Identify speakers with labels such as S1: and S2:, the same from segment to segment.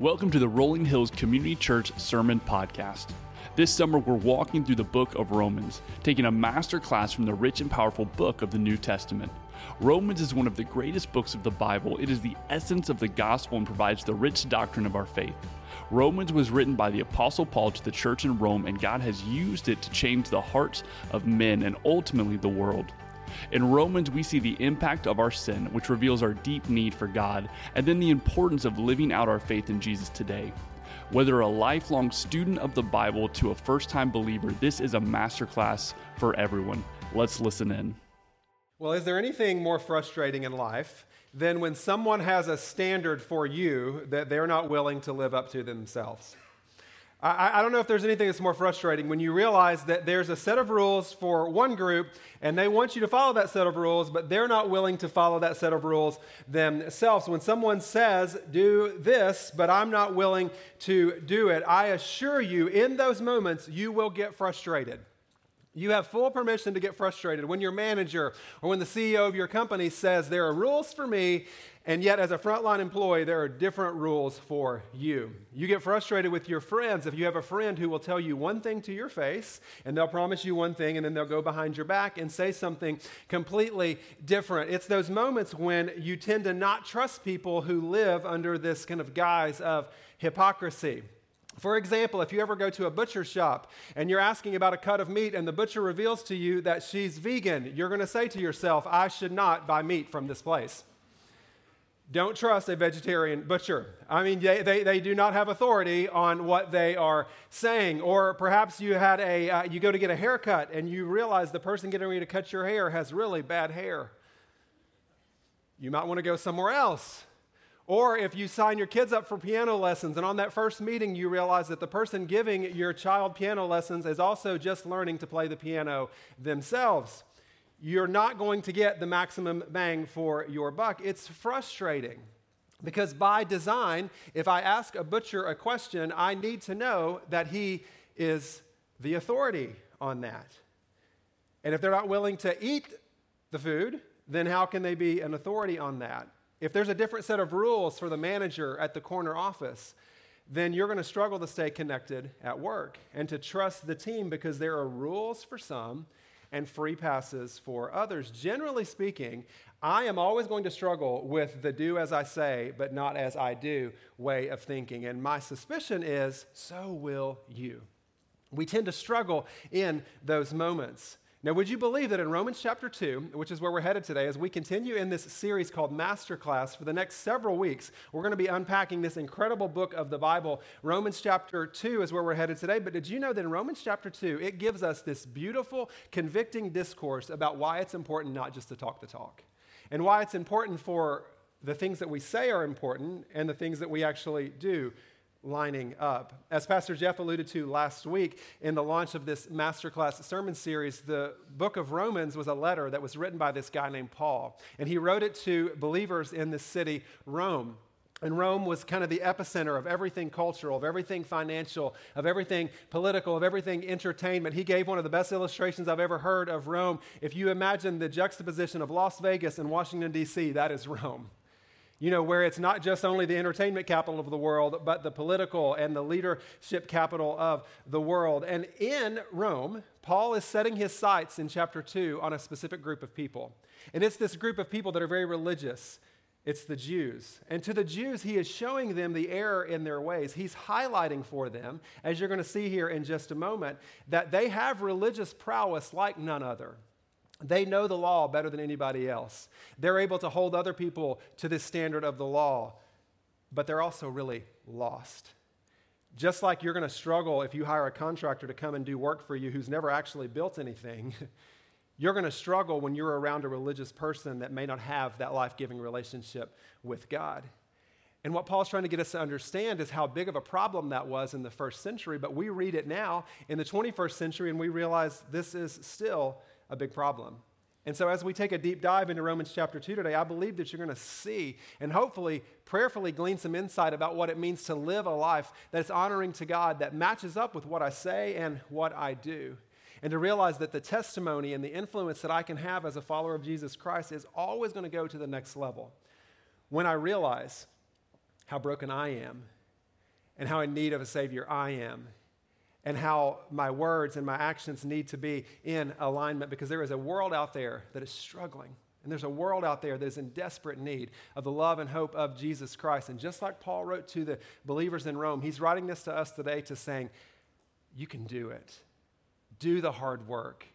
S1: Welcome to the Rolling Hills Community Church Sermon Podcast. This summer, we're walking through the book of Romans, taking a master class from the rich and powerful book of the New Testament. Romans is one of the greatest books of the Bible. It is the essence of the gospel and provides the rich doctrine of our faith. Romans was written by the Apostle Paul to the church in Rome, and God has used it to change the hearts of men and ultimately the world. In Romans, we see the impact of our sin, which reveals our deep need for God, and then the importance of living out our faith in Jesus today. Whether a lifelong student of the Bible to a first time believer, this is a masterclass for everyone. Let's listen in.
S2: Well, is there anything more frustrating in life than when someone has a standard for you that they're not willing to live up to themselves? I, I, don't know if there's anything that's more frustrating when you realize that there's a set of rules for one group and they want you to follow that set of rules, but they're not willing to follow that set of rules themselves. When someone says, do this, but I'm not willing to do it, I assure you, in those moments, you will get frustrated. You have full permission to get frustrated when your manager or when the CEO of your company says, There are rules for me, and yet as a frontline employee, there are different rules for you. You get frustrated with your friends if you have a friend who will tell you one thing to your face, and they'll promise you one thing, and then they'll go behind your back and say something completely different. It's those moments when you tend to not trust people who live under this kind of guise of hypocrisy. For example, if you ever go to a butcher shop and you're asking about a cut of meat and the butcher reveals to you that she's vegan, you're going to say to yourself, I should not buy meat from this place. Don't trust a vegetarian butcher. I mean, they, they, they do not have authority on what they are saying. Or perhaps you had a, uh, you go to get a haircut and you realize the person getting ready to cut your hair has really bad hair. You might want to go somewhere else. Or if you sign your kids up for piano lessons and on that first meeting you realize that the person giving your child piano lessons is also just learning to play the piano themselves, you're not going to get the maximum bang for your buck. It's frustrating. Because by design, if I ask a butcher a question, I need to know that he is the authority on that. And if they're not willing to eat the food, then how can they be an authority on that? If there's a different set of rules for the manager at the corner office, then you're going to struggle to stay connected at work and to trust the team because there are rules for some and free passes for others. Generally speaking, I am always going to struggle with the do as I say, but not as I do way of thinking. And my suspicion is so will you. We tend to struggle in those moments. Now, would you believe that in Romans chapter 2, which is where we're headed today, as we continue in this series called Masterclass for the next several weeks, we're going to be unpacking this incredible book of the Bible. Romans chapter 2 is where we're headed today. But did you know that in Romans chapter 2, it gives us this beautiful, convicting discourse about why it's important not just to talk the talk, and why it's important for the things that we say are important and the things that we actually do lining up. As Pastor Jeff alluded to last week in the launch of this masterclass sermon series, the book of Romans was a letter that was written by this guy named Paul. And he wrote it to believers in the city, Rome. And Rome was kind of the epicenter of everything cultural, of everything financial, of everything political, of everything entertainment. He gave one of the best illustrations I've ever heard of Rome. If you imagine the juxtaposition of Las Vegas and Washington, D.C., that is Rome you know, where it's not just only the entertainment capital of the world, but the political and the leadership capital of the world. And in Rome, Paul is setting his sights in chapter 2 on a specific group of people. And it's this group of people that are very religious. It's the Jews. And to the Jews, he is showing them the error in their ways. He's highlighting for them, as you're going to see here in just a moment, that they have religious prowess like none other. They know the law better than anybody else. They're able to hold other people to this standard of the law, but they're also really lost. Just like you're going to struggle if you hire a contractor to come and do work for you who's never actually built anything, you're going to struggle when you're around a religious person that may not have that life giving relationship with God. And what Paul's trying to get us to understand is how big of a problem that was in the first century, but we read it now in the 21st century and we realize this is still a big problem. And so, as we take a deep dive into Romans chapter 2 today, I believe that you're going to see and hopefully prayerfully glean some insight about what it means to live a life that's honoring to God, that matches up with what I say and what I do. And to realize that the testimony and the influence that I can have as a follower of Jesus Christ is always going to go to the next level. When I realize how broken I am and how in need of a Savior I am, and how my words and my actions need to be in alignment because there is a world out there that is struggling. And there's a world out there that is in desperate need of the love and hope of Jesus Christ. And just like Paul wrote to the believers in Rome, he's writing this to us today to saying, You can do it. Do the hard work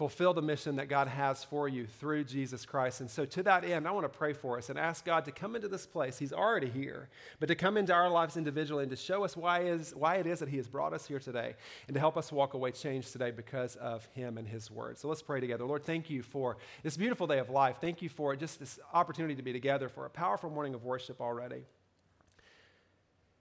S2: fulfill the mission that God has for you through Jesus Christ. And so, to that end, I want to pray for us and ask God to come into this place. He's already here, but to come into our lives individually and to show us why, is, why it is that He has brought us here today and to help us walk away changed today because of Him and His Word. So, let's pray together. Lord, thank you for this beautiful day of life. Thank you for just this opportunity to be together for a powerful morning of worship already.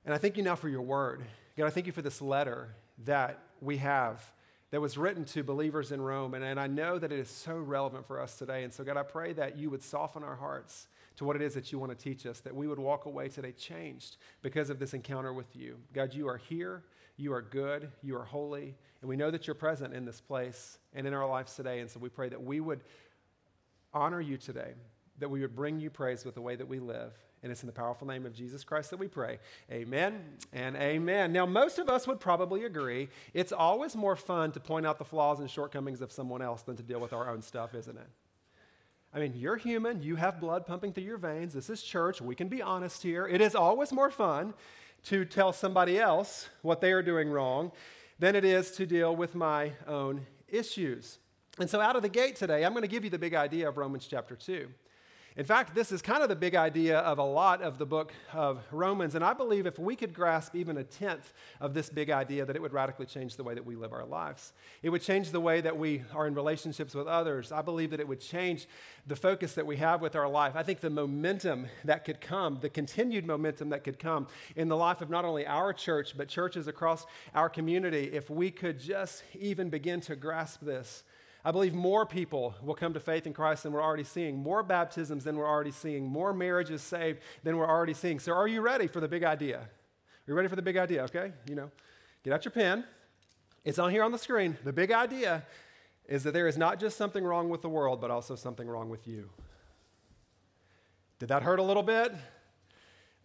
S2: And I thank you now for your Word. God, I thank you for this letter that we have that was written to believers in Rome. And, and I know that it is so relevant for us today. And so, God, I pray that you would soften our hearts to what it is that you want to teach us, that we would walk away today changed because of this encounter with you. God, you are here, you are good, you are holy, and we know that you're present in this place and in our lives today. And so we pray that we would honor you today, that we would bring you praise with the way that we live. And it's in the powerful name of Jesus Christ that we pray. Amen and amen. Now, most of us would probably agree it's always more fun to point out the flaws and shortcomings of someone else than to deal with our own stuff, isn't it? I mean, you're human, you have blood pumping through your veins. This is church. We can be honest here. It is always more fun to tell somebody else what they are doing wrong than it is to deal with my own issues. And so, out of the gate today, I'm going to give you the big idea of Romans chapter 2. In fact, this is kind of the big idea of a lot of the book of Romans. And I believe if we could grasp even a tenth of this big idea, that it would radically change the way that we live our lives. It would change the way that we are in relationships with others. I believe that it would change the focus that we have with our life. I think the momentum that could come, the continued momentum that could come in the life of not only our church, but churches across our community, if we could just even begin to grasp this I believe more people will come to faith in Christ than we're already seeing, more baptisms than we're already seeing, more marriages saved than we're already seeing. So, are you ready for the big idea? Are you ready for the big idea? Okay, you know, get out your pen. It's on here on the screen. The big idea is that there is not just something wrong with the world, but also something wrong with you. Did that hurt a little bit?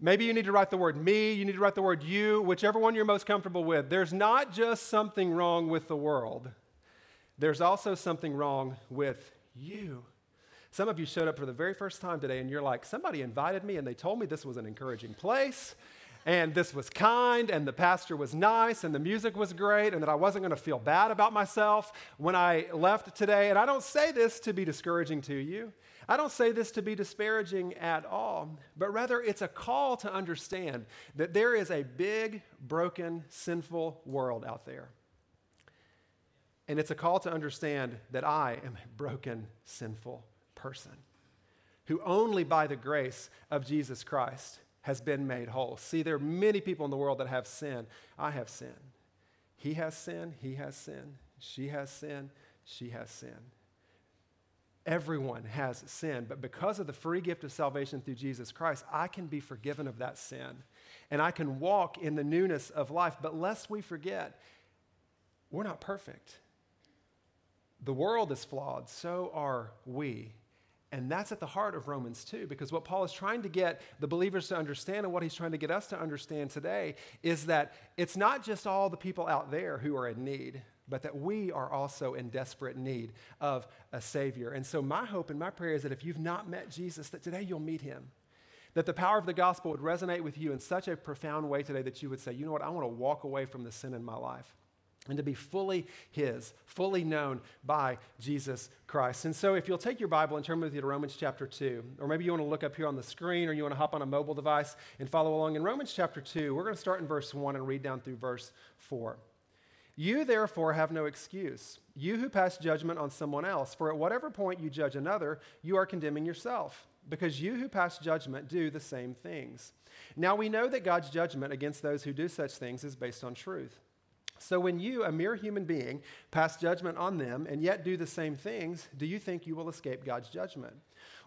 S2: Maybe you need to write the word me, you need to write the word you, whichever one you're most comfortable with. There's not just something wrong with the world there's also something wrong with you. Some of you showed up for the very first time today and you're like, somebody invited me and they told me this was an encouraging place and this was kind and the pastor was nice and the music was great and that I wasn't going to feel bad about myself when I left today. And I don't say this to be discouraging to you. I don't say this to be disparaging at all, but rather it's a call to understand that there is a big, broken, sinful world out there. And it's a call to understand that I am a broken, sinful person who only by the grace of Jesus Christ has been made whole. See, there are many people in the world that have sin. I have sin. He has sin. He has sin. She has sin. She has sin. Everyone has sin, but because of the free gift of salvation through Jesus Christ, I can be forgiven of that sin and I can walk in the newness of life. But lest we forget, we're not perfect. The world is flawed, so are we. And that's at the heart of Romans 2, because what Paul is trying to get the believers to understand and what he's trying to get us to understand today is that it's not just all the people out there who are in need, but that we are also in desperate need of a Savior. And so, my hope and my prayer is that if you've not met Jesus, that today you'll meet him. That the power of the gospel would resonate with you in such a profound way today that you would say, you know what, I want to walk away from the sin in my life and to be fully His, fully known by Jesus Christ. And so, if you'll take your Bible and turn with you to Romans chapter 2, or maybe you want to look up here on the screen, or you want to hop on a mobile device and follow along in Romans chapter 2, we're going to start in verse 1 and read down through verse 4. You therefore have no excuse, you who pass judgment on someone else, for at whatever point you judge another, you are condemning yourself, because you who pass judgment do the same things. Now we know that God's judgment against those who do such things is based on truth. So when you, a mere human being, pass judgment on them and yet do the same things, do you think you will escape God's judgment?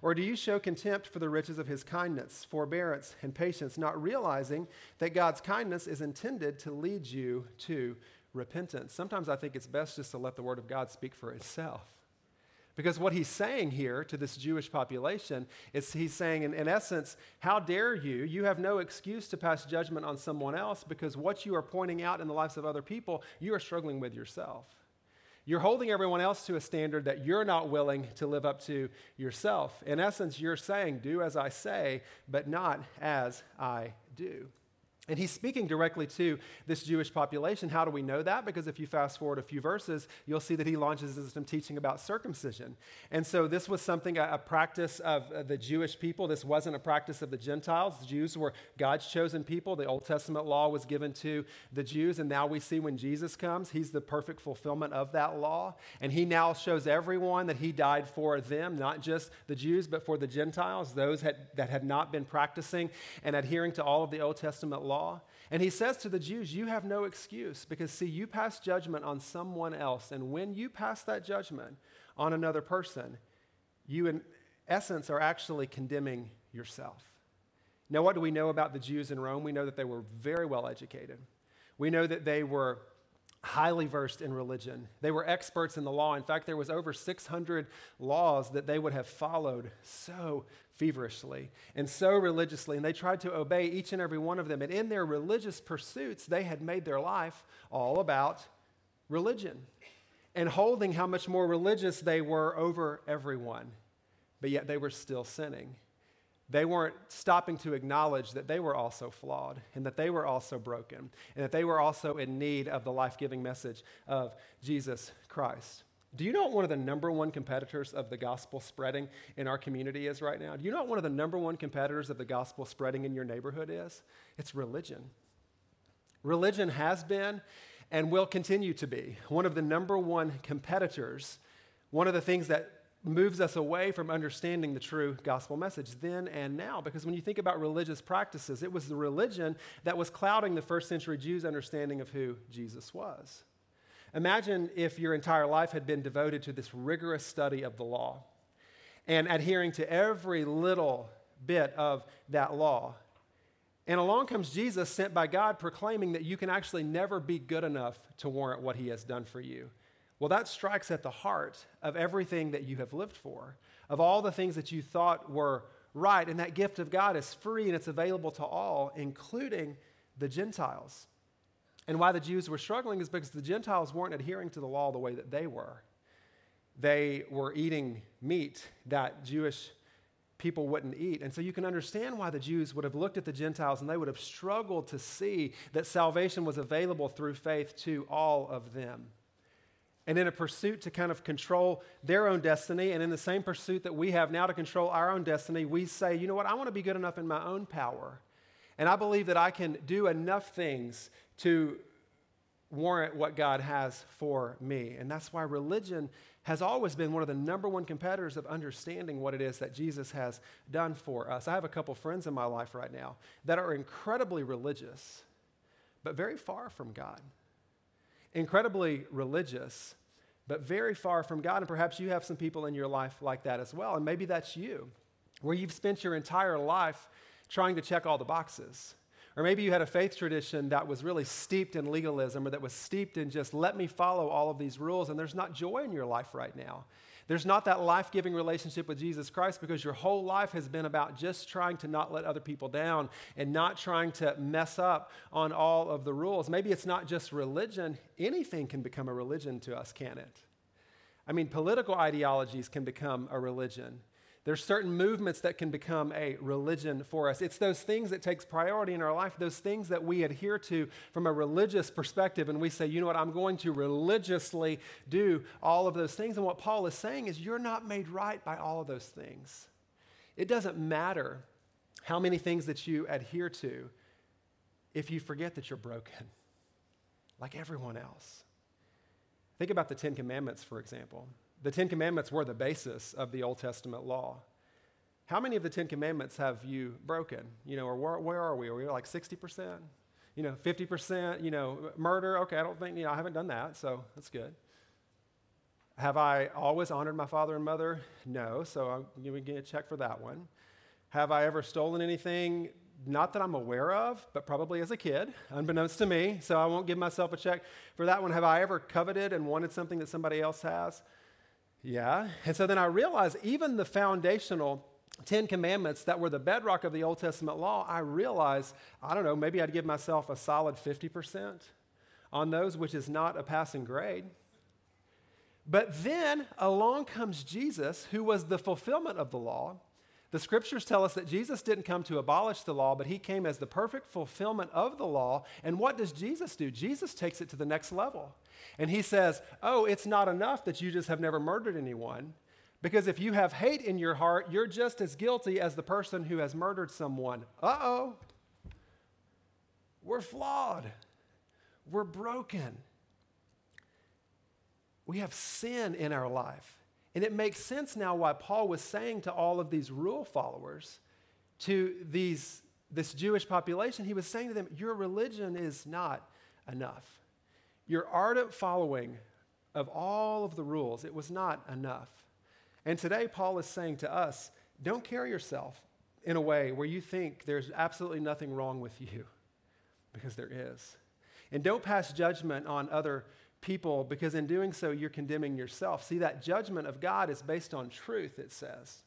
S2: Or do you show contempt for the riches of his kindness, forbearance, and patience, not realizing that God's kindness is intended to lead you to repentance? Sometimes I think it's best just to let the word of God speak for itself. Because what he's saying here to this Jewish population is he's saying, in, in, essence, how dare you? You have no excuse to pass judgment on someone else because what you are pointing out in the lives of other people, you are struggling with yourself. You're holding everyone else to a standard that you're not willing to live up to yourself. In essence, you're saying, do as I say, but not as I do. And he's speaking directly to this Jewish population. How do we know that? Because if you fast forward a few verses, you'll see that he launches into some teaching about circumcision. And so this was something, a, practice of uh, the Jewish people. This wasn't a practice of the Gentiles. The Jews were God's chosen people. The Old Testament law was given to the Jews. And now we see when Jesus comes, he's the perfect fulfillment of that law. And he now shows everyone that he died for them, not just the Jews, but for the Gentiles, those that had not been practicing and adhering to all of the Old Testament law law. And he says to the Jews, You have no excuse because, see, you pass judgment on someone else. And when you pass that judgment on another person, you, in essence, are actually condemning yourself. Now, what do we know about the Jews in Rome? We know that they were very well educated. We know that they were highly versed in religion. They were experts in the law. In fact, there was over 600 laws that they would have followed so feverishly and so religiously, and they tried to obey each and every one of them. And in their religious pursuits, they had made their life all about religion and holding how much more religious they were over everyone. But yet they were still sinning. They weren't stopping to acknowledge that they were also flawed and that they were also broken and that they were also in need of the life giving message of Jesus Christ. Do you know what one of the number one competitors of the gospel spreading in our community is right now? Do you know what one of the number one competitors of the gospel spreading in your neighborhood is? It's religion. Religion has been and will continue to be one of the number one competitors. One of the things that moves us away from understanding the true gospel message then and now. Because when you think about religious practices, it was the religion that was clouding the first century Jews' understanding of who Jesus was. Imagine if your entire life had been devoted to this rigorous study of the law and adhering to every little bit of that law. And along comes Jesus, sent by God, proclaiming that you can actually never be good enough to warrant what he has done for you. Well, that strikes at the heart of everything that you have lived for, of all the things that you thought were right. And that gift of God is free and it's available to all, including the Gentiles. And why the Jews were struggling is because the Gentiles weren't adhering to the law the way that they were. They were eating meat that Jewish people wouldn't eat. And so you can understand why the Jews would have looked at the Gentiles and they would have struggled to see that salvation was available through faith to all of them. And in a pursuit to kind of control their own destiny, and in the same pursuit that we have now to control our own destiny, we say, you know what, I want to be good enough in my own power. And I believe that I can do enough things to warrant what God has for me. And that's why religion has always been one of the number one competitors of understanding what it is that Jesus has done for us. I have a couple friends in my life right now that are incredibly religious, but very far from God. Incredibly religious, but very far from God. And perhaps you have some people in your life like that as well. And maybe that's you, where you've spent your entire life trying to check all the boxes. Or maybe you had a faith tradition that was really steeped in legalism or that was steeped in just let me follow all of these rules, and there's not joy in your life right now. There's not that life giving relationship with Jesus Christ because your whole life has been about just trying to not let other people down and not trying to mess up on all of the rules. Maybe it's not just religion, anything can become a religion to us, can it? I mean, political ideologies can become a religion. There's certain movements that can become a religion for us. It's those things that takes priority in our life, those things that we adhere to from a religious perspective, and we say, you know what, I'm going to religiously do all of those things. And what Paul is saying is, you're not made right by all of those things. It doesn't matter how many things that you adhere to if you forget that you're broken, like everyone else. Think about the Ten Commandments, for example. The Ten Commandments were the basis of the Old Testament law. How many of the Ten Commandments have you broken? You know, or where, where are we? Are we like 60%? You know, 50%? You know, murder? Okay, I don't think, you know, I haven't done that, so that's good. Have I always honored my father and mother? No, so I'm going to get a check for that one. Have I ever stolen anything? Not that I'm aware of, but probably as a kid, unbeknownst to me, so I won't give myself a check for that one. Have I ever coveted and wanted something that somebody else has? Yeah. And so then I realized even the foundational Ten Commandments that were the bedrock of the Old Testament law, I realized, I don't know, maybe I'd give myself a solid 50% on those, which is not a passing grade. But then along comes Jesus, who was the fulfillment of the law. The scriptures tell us that Jesus didn't come to abolish the law, but he came as the perfect fulfillment of the law. And what does Jesus do? Jesus takes it to the next level. And he says, Oh, it's not enough that you just have never murdered anyone. Because if you have hate in your heart, you're just as guilty as the person who has murdered someone. Uh oh. We're flawed. We're broken. We have sin in our life. And it makes sense now why Paul was saying to all of these rule followers, to these, this Jewish population, he was saying to them, Your religion is not enough. Your ardent following of all of the rules, it was not enough. And today, Paul is saying to us, Don't carry yourself in a way where you think there's absolutely nothing wrong with you, because there is. And don't pass judgment on other people because in doing so, you're condemning yourself. See, that judgment of God is based on truth, it says.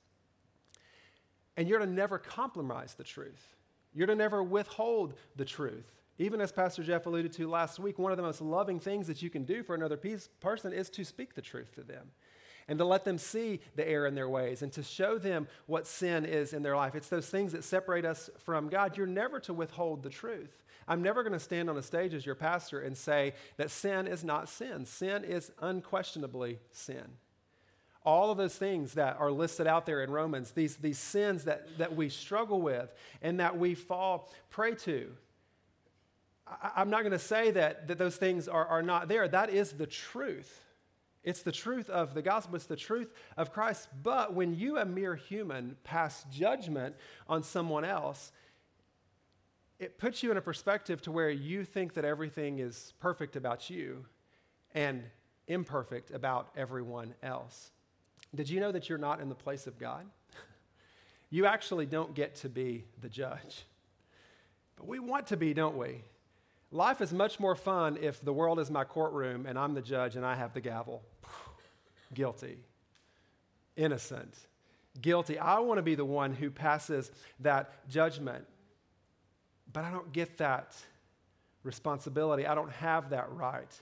S2: And you're to never compromise the truth, you're to never withhold the truth. Even as Pastor Jeff alluded to last week, one of the most loving things that you can do for another piece, person is to speak the truth to them and to let them see the error in their ways and to show them what sin is in their life. It's those things that separate us from God. You're never to withhold the truth. I'm never going to stand on a stage as your pastor and say that sin is not sin. Sin is unquestionably sin. All of those things that are listed out there in Romans, these, these sins that, that we struggle with and that we fall prey to, I, am not going to say that, that those things are, are not there. That is the truth. It's the truth of the gospel, it's the truth of Christ. But when you, a mere human, pass judgment on someone else, it puts you in a perspective to where you think that everything is perfect about you and imperfect about everyone else. Did you know that you're not in the place of God? you actually don't get to be the judge. But we want to be, don't we? Life is much more fun if the world is my courtroom and I'm the judge and I have the gavel. Guilty. Innocent. Guilty. I want to be the one who passes that judgment. But I don't get that responsibility. I don't have that right.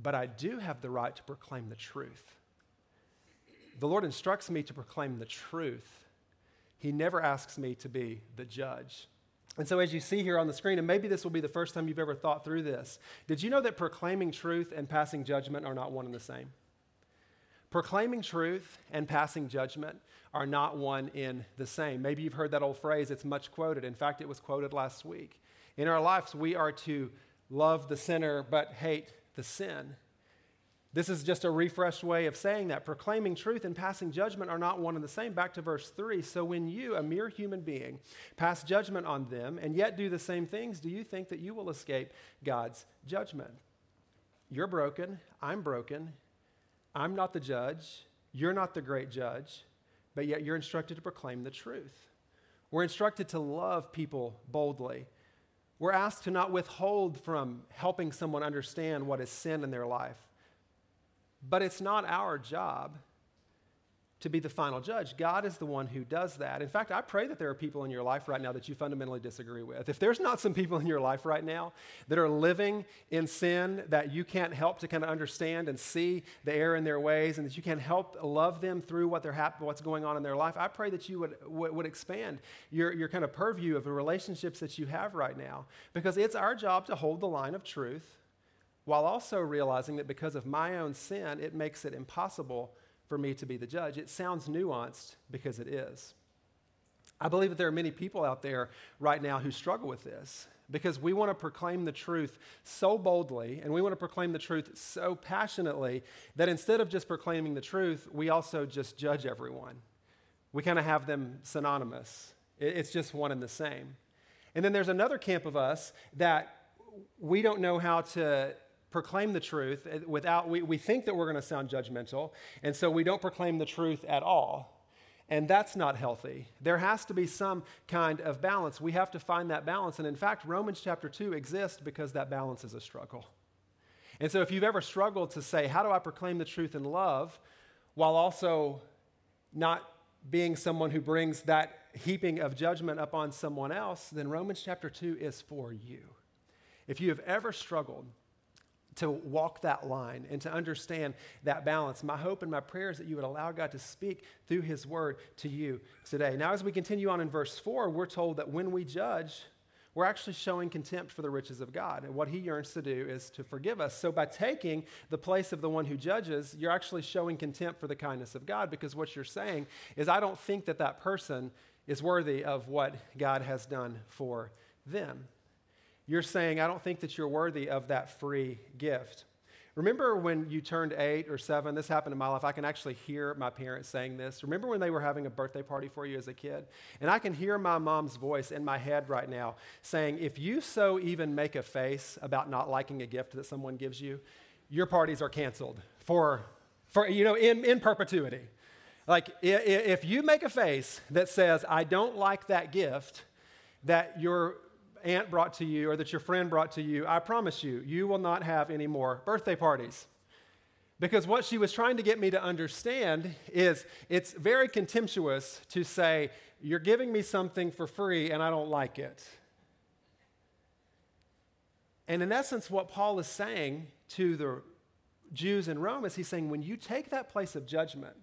S2: But I do have the right to proclaim the truth. The Lord instructs me to proclaim the truth. He never asks me to be the judge. And so, as you see here on the screen, and maybe this will be the first time you've ever thought through this, did you know that proclaiming truth and passing judgment are not one and the same? Proclaiming truth and passing judgment are not one in the same. Maybe you've heard that old phrase, it's much quoted. In fact, it was quoted last week. In our lives, we are to love the sinner but hate the sin. This is just a refreshed way of saying that. Proclaiming truth and passing judgment are not one and the same. Back to verse 3. So when you, a mere human being, pass judgment on them and yet do the same things, do you think that you will escape God's judgment? You're broken. I'm broken. I'm not the judge. You're not the great judge but yet you're instructed to proclaim the truth. We're instructed to love people boldly. We're asked to not withhold from helping someone understand what is sin in their life. But it's not our job to be the final judge. God is the one who does that. In fact, I pray that there are people in your life right now that you fundamentally disagree with. If there's not some people in your life right now that are living in sin that you can't help to kind of understand and see the error in their ways and that you can help love them through what they're hap- what's going on in their life, I pray that you would, would, would expand your, your kind of purview of the relationships that you have right now because it's our job to hold the line of truth while also realizing that because of my own sin, it makes it impossible for me to be the judge. It sounds nuanced because it is. I believe that there are many people out there right now who struggle with this because we want to proclaim the truth so boldly and we want to proclaim the truth so passionately that instead of just proclaiming the truth, we also just judge everyone. We kind of have them synonymous, it's just one and the same. And then there's another camp of us that we don't know how to proclaim the truth uh, without, we, we think that we're going to sound judgmental, and so we don't proclaim the truth at all. And that's not healthy. There has to be some kind of balance. We have to find that balance. And in fact, Romans chapter 2 exists because that balance is a struggle. And so if you've ever struggled to say, How do I proclaim the truth in love? while also not being someone who brings that heaping of judgment upon someone else, then Romans chapter 2 is for you. If you have ever struggled to walk that line and to understand that balance, my hope and my prayer is that you would allow God to speak through His word to you today. Now, as we continue on in verse 4, we're told that when we judge, we're actually showing contempt for the riches of God. And what he yearns to do is to forgive us. So by taking the place of the one who judges, you're actually showing contempt for the kindness of God because what you're saying is, I don't think that that person is worthy of what God has done for them. You're saying, I don't think that you're worthy of that free gift. Remember when you turned eight or seven? This happened in my life. I can actually hear my parents saying this. Remember when they were having a birthday party for you as a kid? And I can hear my mom's voice in my head right now saying, if you so even make a face about not liking a gift that someone gives you, your parties are canceled for, for you know, in, in perpetuity. Like, if you make a face that says, I don't like that gift that your aunt brought to you or that your friend brought to you, I promise you, you will not have any more birthday parties. Because what she was trying to get me to understand is it's very contemptuous to say, You're giving me something for free and I don't like it. And in essence, what Paul is saying to the Jews in Rome is he's saying, When you take that place of judgment,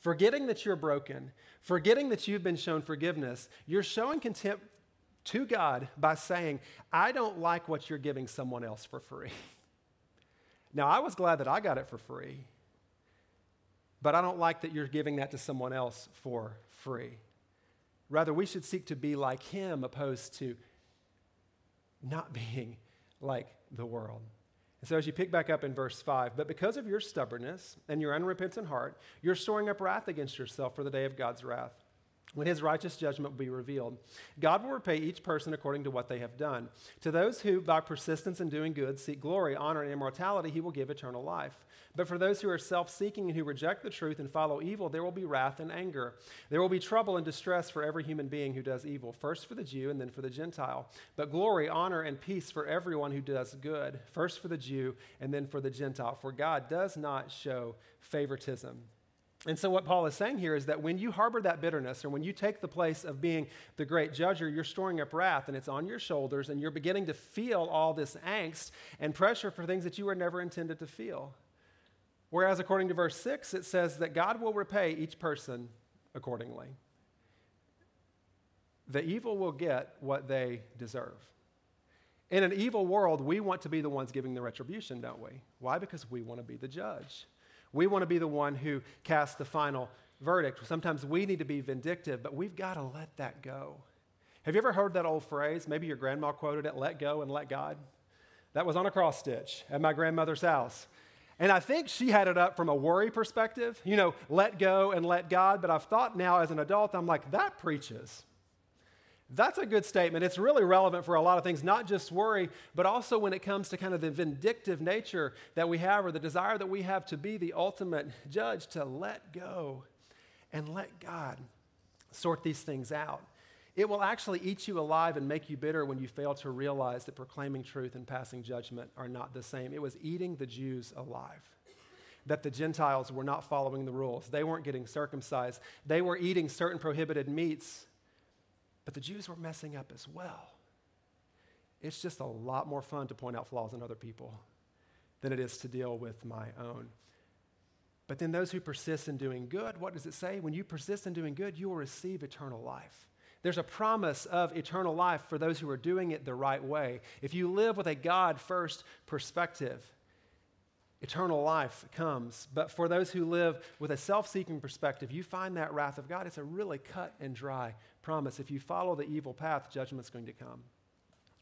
S2: forgetting that you're broken, forgetting that you've been shown forgiveness, you're showing contempt to God by saying, I don't like what you're giving someone else for free. Now, I was glad that I got it for free, but I don't like that you're giving that to someone else for free. Rather, we should seek to be like Him opposed to not being like the world. And so, as you pick back up in verse 5, but because of your stubbornness and your unrepentant heart, you're storing up wrath against yourself for the day of God's wrath when his righteous judgment will be revealed. God will repay each person according to what they have done. To those who, by persistence in doing good, seek glory, honor, and immortality, he will give eternal life. But for those who are self seeking and who reject the truth and follow evil, there will be wrath and anger. There will be trouble and distress for every human being who does evil, first for the Jew and then for the Gentile. But glory, honor, and peace for everyone who does good, first for the Jew and then for the Gentile. For God does not show favoritism. And so, what Paul is saying here is that when you harbor that bitterness, or when you take the place of being the great judger, you're storing up wrath and it's on your shoulders, and you're beginning to feel all this angst and pressure for things that you were never intended to feel. Whereas, according to verse 6, it says that God will repay each person accordingly. The evil will get what they deserve. In an evil world, we want to be the ones giving the retribution, don't we? Why? Because we want to be the judge. We want to be the one who casts the final verdict. Sometimes we need to be vindictive, but we've got to let that go. Have you ever heard that old phrase? Maybe your grandma quoted it let go and let God. That was on a cross stitch at my grandmother's house. And I think she had it up from a worry perspective, you know, let go and let God. But I've thought now as an adult, I'm like, that preaches. That's a good statement. It's really relevant for a lot of things, not just worry, but also when it comes to kind of the vindictive nature that we have or the desire that we have to be the ultimate judge, to let go and let God sort these things out. It will actually eat you alive and make you bitter when you fail to realize that proclaiming truth and passing judgment are not the same. It was eating the Jews alive that the Gentiles were not following the rules. They weren't getting circumcised. They were eating certain prohibited meats but the Jews were messing up as well. It's just a lot more fun to point out flaws in other people than it is to deal with my own. But then those who persist in doing good, what does it say? When you persist in doing good, you will receive eternal life. There's a promise of eternal life for those who are doing it the right way. If you live with a God first perspective, eternal life comes. But for those who live with a self seeking perspective, you find that wrath of God. It's a really cut and dry promise. If you follow the evil path, judgment's going to come.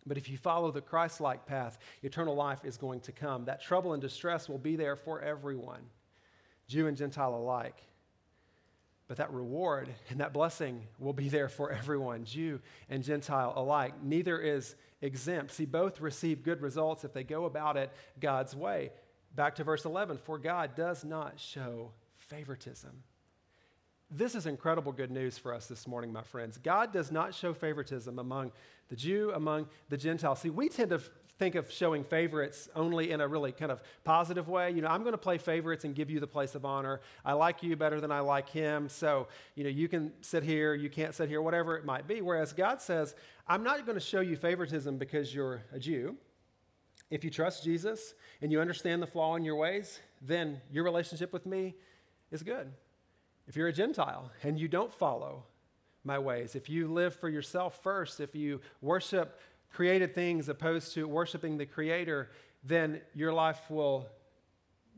S2: But if you follow the Christ like path, eternal life is going to come. That trouble and distress will be there for everyone, Jew and Gentile alike. But that reward and that blessing will be there for everyone, Jew and Gentile alike. Neither is exempt. See, both receive good results if they go about it God's way. Back to verse 11 For God does not show favoritism. this is incredible good news for us this morning, my friends. God does not show favoritism among the Jew, among the Gentile. See, we tend to think of showing favorites only in a really kind of positive way. You know, I'm going to play favorites and give you the place of honor. I like you better than I like him. So, you know, you can sit here, you can't sit here, whatever it might be. Whereas God says, I'm not going to show you favoritism because you're a Jew. If you trust Jesus and you understand the flaw in your ways, then your relationship with me is good. If you're a Gentile and you don't follow my ways, if you live for yourself first, if you worship created things opposed to worshiping the Creator, then your life will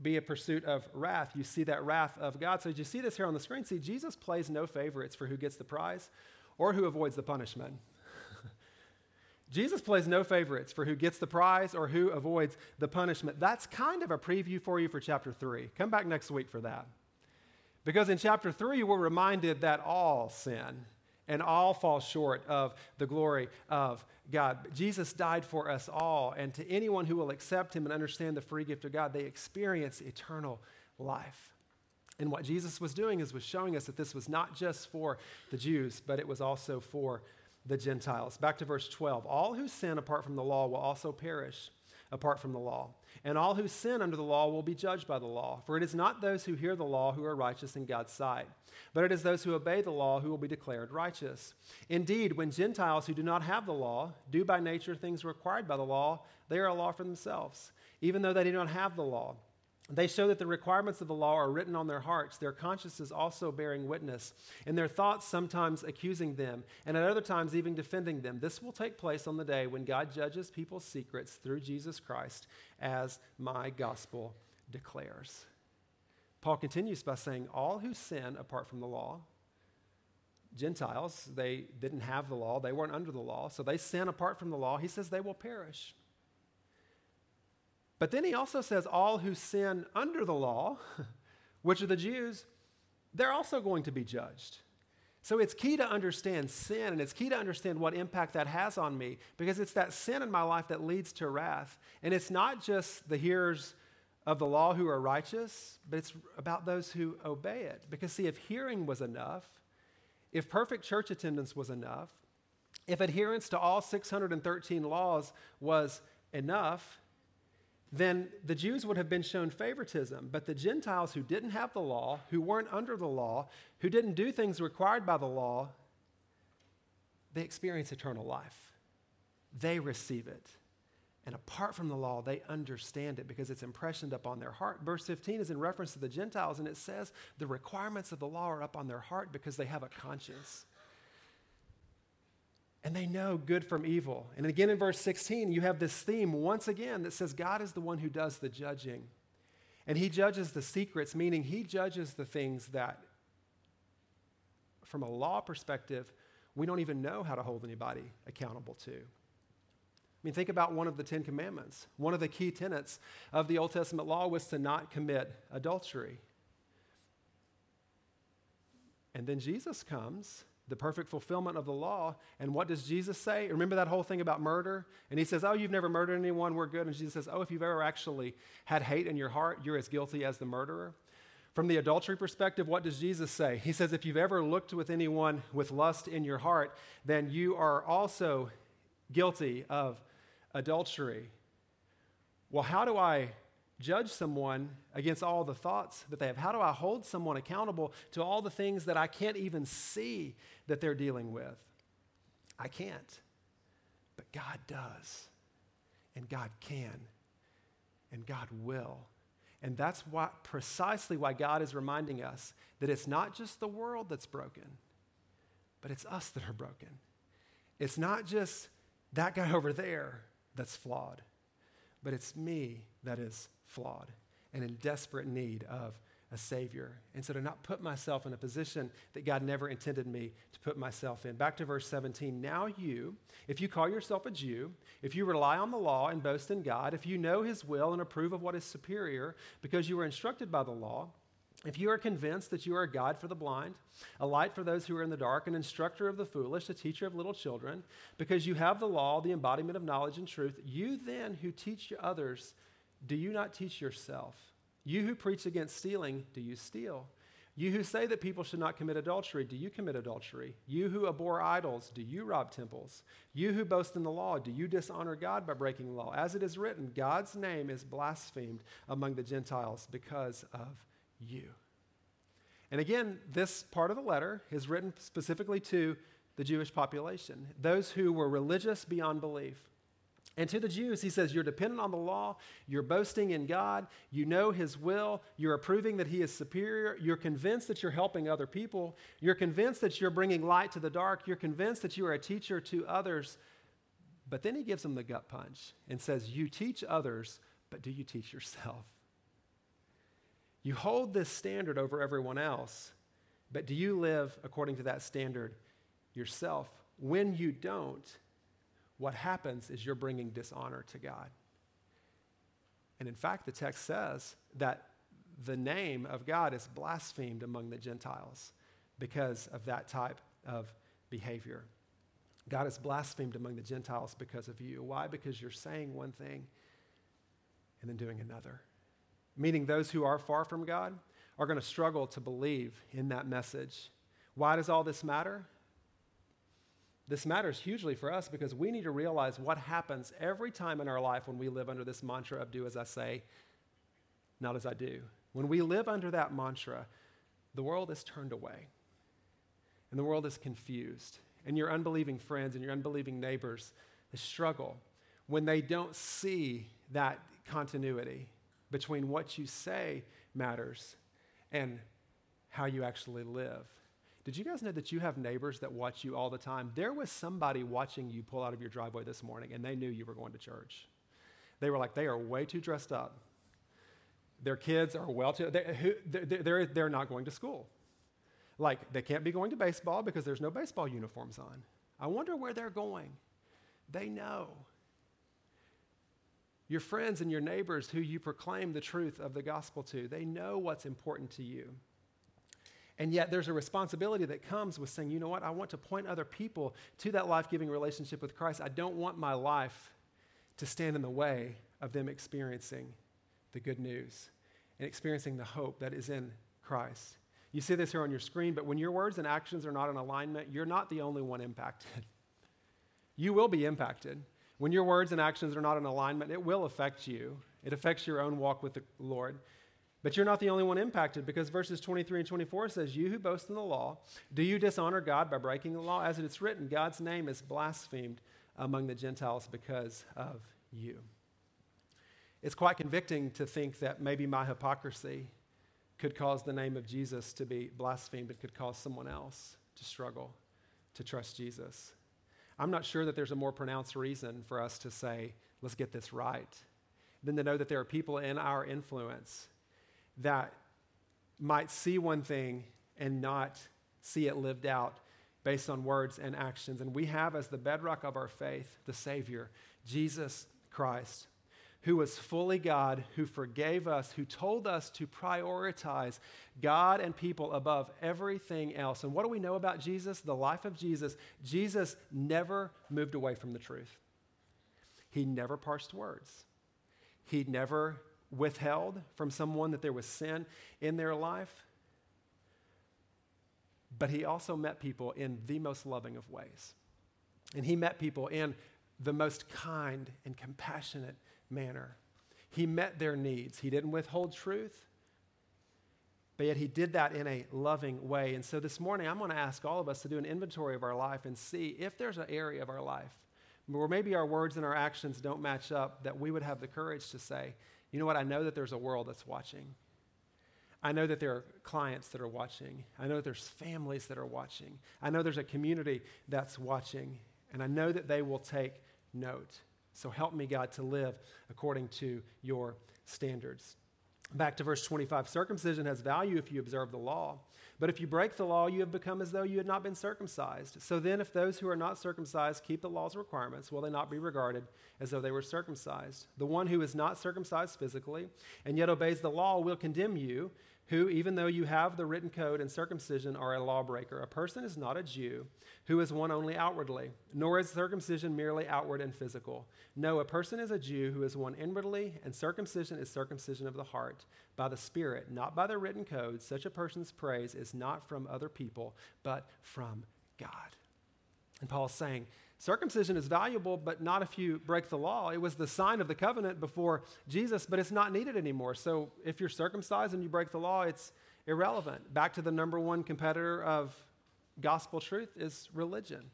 S2: be a pursuit of wrath. You see that wrath of God. So, you see this here on the screen? See, Jesus plays no favorites for who gets the prize or who avoids the punishment. Jesus plays no favorites for who gets the prize or who avoids the punishment. That's kind of a preview for you for chapter 3. Come back next week for that. Because in chapter 3, we're reminded that all sin and all fall short of the glory of God. Jesus died for us all, and to anyone who will accept him and understand the free gift of God, they experience eternal life. And what Jesus was doing is was showing us that this was not just for the Jews, but it was also for the Gentiles. Back to verse 12. All who sin apart from the law will also perish apart from the law. And all who sin under the law will be judged by the law. For it is not those who hear the law who are righteous in God's sight, but it is those who obey the law who will be declared righteous. Indeed, when Gentiles who do not have the law do by nature things required by the law, they are a law for themselves, even though they do not have the law. They show that the requirements of the law are written on their hearts, their consciences also bearing witness, and their thoughts sometimes accusing them, and at other times even defending them. This will take place on the day when God judges people's secrets through Jesus Christ, as my gospel declares. Paul continues by saying, All who sin apart from the law, Gentiles, they didn't have the law, they weren't under the law, so they sin apart from the law. He says they will perish. But then he also says, all who sin under the law, which are the Jews, they're also going to be judged. So it's key to understand sin, and it's key to understand what impact that has on me, because it's that sin in my life that leads to wrath. And it's not just the hearers of the law who are righteous, but it's about those who obey it. Because, see, if hearing was enough, if perfect church attendance was enough, if adherence to all 613 laws was enough, then the Jews would have been shown favoritism. But the Gentiles who didn't have the law, who weren't under the law, who didn't do things required by the law, they experience eternal life. They receive it. And apart from the law, they understand it because it's impressioned upon their heart. Verse 15 is in reference to the Gentiles, and it says the requirements of the law are up on their heart because they have a conscience and they know good from evil. And again in verse 16, you have this theme once again that says God is the one who does the judging. And he judges the secrets, meaning he judges the things that, from a law perspective, we don't even know how to hold anybody accountable to. I mean, think about one of the Ten Commandments. One of the key tenets of the Old Testament law was to not commit adultery. And then Jesus comes the perfect fulfillment of the law. And what does Jesus say? Remember that whole thing about murder? And he says, Oh, you've never murdered anyone, we're good. And Jesus says, Oh, if you've ever actually had hate in your heart, you're as guilty as the murderer. From the adultery perspective, what does Jesus say? He says, If you've ever looked with anyone with lust in your heart, then you are also guilty of adultery. Well, how do I judge someone against all the thoughts that they have? How do I hold someone accountable to all the things that I can't even see that they're dealing with? I can't. But God does. And God can. And God will. And that's why, precisely why God is reminding us that it's not just the world that's broken, but it's us that are broken. It's not just that guy over there that's flawed, but it's me that is flawed and in desperate need of a Savior. And so to not put myself in a position that God never intended me to put myself in. Back to verse 17. Now you, if you call yourself a Jew, if you rely on the law and boast in God, if you know His will and approve of what is superior because you were instructed by the law, if you are convinced that you are a guide for the blind, a light for those who are in the dark, an instructor of the foolish, a teacher of little children, because you have the law, the embodiment of knowledge and truth, you then who teach others do you not teach yourself? You who preach against stealing, do you steal? You who say that people should not commit adultery, do you commit adultery? You who abhor idols, do you rob temples? You who boast in the law, do you dishonor God by breaking the law? As it is written, God's name is blasphemed among the Gentiles because of you. And again, this part of the letter is written specifically to the Jewish population, those who were religious beyond belief. And to the Jews, he says, You're dependent on the law, you're boasting in God, you know his will, you're approving that he is superior, you're convinced that you're helping other people, you're convinced that you're bringing light to the dark, you're convinced that you are a teacher to others. But then he gives them the gut punch and says, You teach others, but do you teach yourself? You hold this standard over everyone else, but do you live according to that standard yourself? When you don't, what happens is you're bringing dishonor to God. And in fact, the text says that the name of God is blasphemed among the Gentiles because of that type of behavior. God is blasphemed among the Gentiles because of you. Why? Because you're saying one thing and then doing another. Meaning, those who are far from God are going to struggle to believe in that message. Why does all this matter? This matters hugely for us because we need to realize what happens every time in our life when we live under this mantra of do as I say, not as I do. When we live under that mantra, the world is turned away and the world is confused. And your unbelieving friends and your unbelieving neighbors struggle when they don't see that continuity between what you say matters and how you actually live. Did you guys know that you have neighbors that watch you all the time? There was somebody watching you pull out of your driveway this morning, and they knew you were going to church. They were like, they are way too dressed up. Their kids are well too, they, they're, they're, they're not going to school. Like, they can't be going to baseball because there's no baseball uniforms on. I wonder where they're going. They know. Your friends and your neighbors who you proclaim the truth of the gospel to, they know what's important to you. And yet, there's a responsibility that comes with saying, you know what, I want to point other people to that life giving relationship with Christ. I don't want my life to stand in the way of them experiencing the good news and experiencing the hope that is in Christ. You see this here on your screen, but when your words and actions are not in alignment, you're not the only one impacted. you will be impacted. When your words and actions are not in alignment, it will affect you. It affects your own walk with the Lord. But you're not the only one impacted because verses 23 and 24 says, You who boast in the law, do you dishonor God by breaking the law? As it is written, God's name is blasphemed among the Gentiles because of you. It's quite convicting to think that maybe my hypocrisy could cause the name of Jesus to be blasphemed and could cause someone else to struggle to trust Jesus. I'm not sure that there's a more pronounced reason for us to say, let's get this right, than to know that there are people in our influence that might see one thing and not see it lived out based on words and actions. And we have as the bedrock of our faith the Savior, Jesus Christ, who was fully God, who forgave us, who told us to prioritize God and people above everything else. And what do we know about Jesus? The life of Jesus. Jesus never moved away from the truth. He never parsed words. He never withheld from someone that there was sin in their life. But he also met people in the most loving of ways. And he met people in the most kind and compassionate manner. He met their needs. He didn't withhold truth, but yet he did that in a loving way. And so this morning, I'm going to ask all of us to do an inventory of our life and see if there's an area of our life where maybe our words and our actions don't match up, that we would have the courage to say, you know what? I know that there's a world that's watching. I know that there are clients that are watching. I know that there's families that are watching. I know there's a community that's watching. And I know that they will take note. So help me, God, to live according to your standards. Back to verse 25 circumcision has value if you observe the law, But if you break the law, you have become as though you had not been circumcised. So then, if those who are not circumcised keep the law's requirements, will they not be regarded as though they were circumcised? The one who is not circumcised physically and yet obeys the law will condemn you who, even though you have the written code and circumcision, are a lawbreaker. A person is not a Jew who is one only outwardly, nor is circumcision merely outward and physical. No, a person is a Jew who is one inwardly, and circumcision is circumcision of the heart, by the Spirit, not by the written code. Such a person's praise is not from other people, but from God. And Paul is saying, Circumcision is valuable, but not if you break the law. It was the sign of the covenant before Jesus, but it's not needed anymore. So if you're circumcised and you break the law, it's irrelevant. Back to the number one competitor of gospel truth is religion.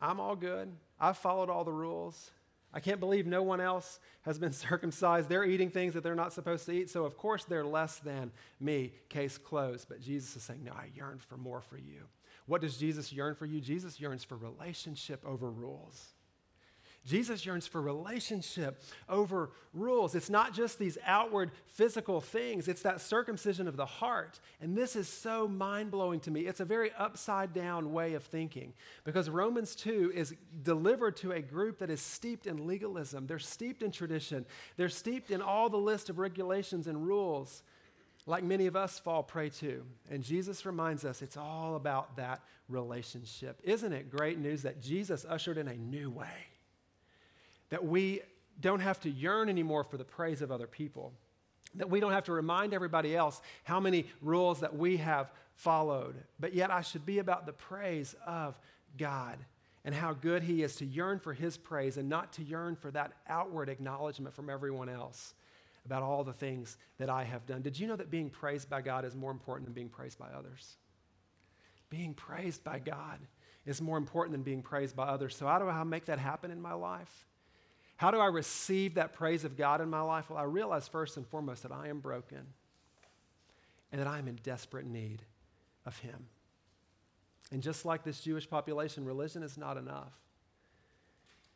S2: I'm all good. I've followed all the rules. I can't believe no one else has been circumcised. They're eating things that they're not supposed to eat, so of course they're less than me. Case closed. But Jesus is saying, No, I yearn for more for you. What does Jesus yearn for you? Jesus yearns for relationship over rules. Jesus yearns for relationship over rules. It's not just these outward physical things, it's that circumcision of the heart. And this is so mind blowing to me. It's a very upside down way of thinking because Romans 2 is delivered to a group that is steeped in legalism. They're steeped in tradition, they're steeped in all the list of regulations and rules like many of us fall prey to. And Jesus reminds us it's all about that relationship. Isn't it great news that Jesus ushered in a new way? That we don't have to yearn anymore for the praise of other people. That we don't have to remind everybody else how many rules that we have followed. But yet, I should be about the praise of God and how good He is to yearn for His praise and not to yearn for that outward acknowledgement from everyone else about all the things that I have done. Did you know that being praised by God is more important than being praised by others? Being praised by God is more important than being praised by others. So, how do I make that happen in my life? How do I receive that praise of God in my life? Well, I realize first and foremost that I am broken and that I am in desperate need of Him. And just like this Jewish population, religion is not enough.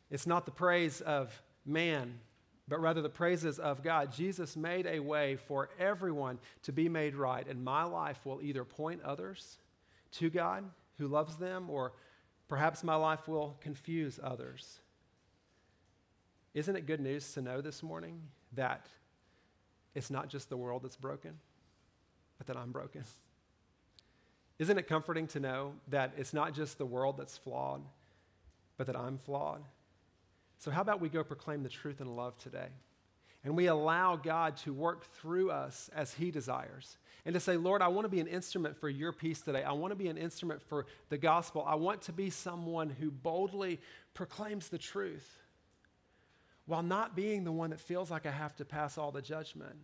S2: It's not the praise of man but rather the praises of God. Jesus made a way for everyone to be made right, and my life will either point others to God who loves them, or perhaps my life will confuse others. Isn't it good news to know this morning that it's not just the world that's broken, but that I'm broken? Isn't it comforting to know that it's not just the world that's flawed, but that I'm flawed? So, how about we go proclaim the truth in love today? And we allow God to work through us as He desires. And to say, Lord, I want to be an instrument for your peace today. I want to be an instrument for the gospel. I want to be someone who boldly proclaims the truth while not being the one that feels like I have to pass all the judgment,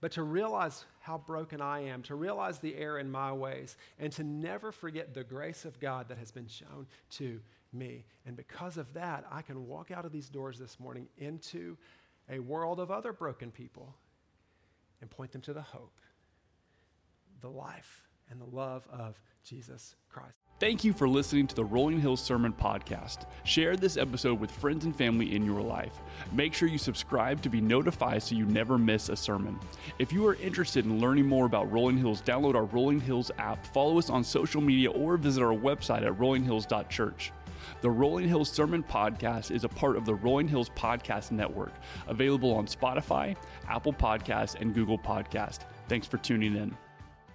S2: but to realize how broken I am, to realize the error in my ways, and to never forget the grace of God that has been shown to me. And because of that, I can walk out of these doors this morning into a world of other broken people and point them to the hope, the life, and the love of Jesus Christ.
S1: Thank you for listening to the Rolling Hills Sermon Podcast. Share this episode with friends and family in your life. Make sure you subscribe to be notified so you never miss a sermon. If you are interested in learning more about Rolling Hills, download our Rolling Hills app, follow us on social media, or visit our website at rollinghills.church. The Rolling Hills Sermon Podcast is a part of the Rolling Hills Podcast Network, available on Spotify, Apple Podcasts, and Google Podcast. Thanks for tuning in.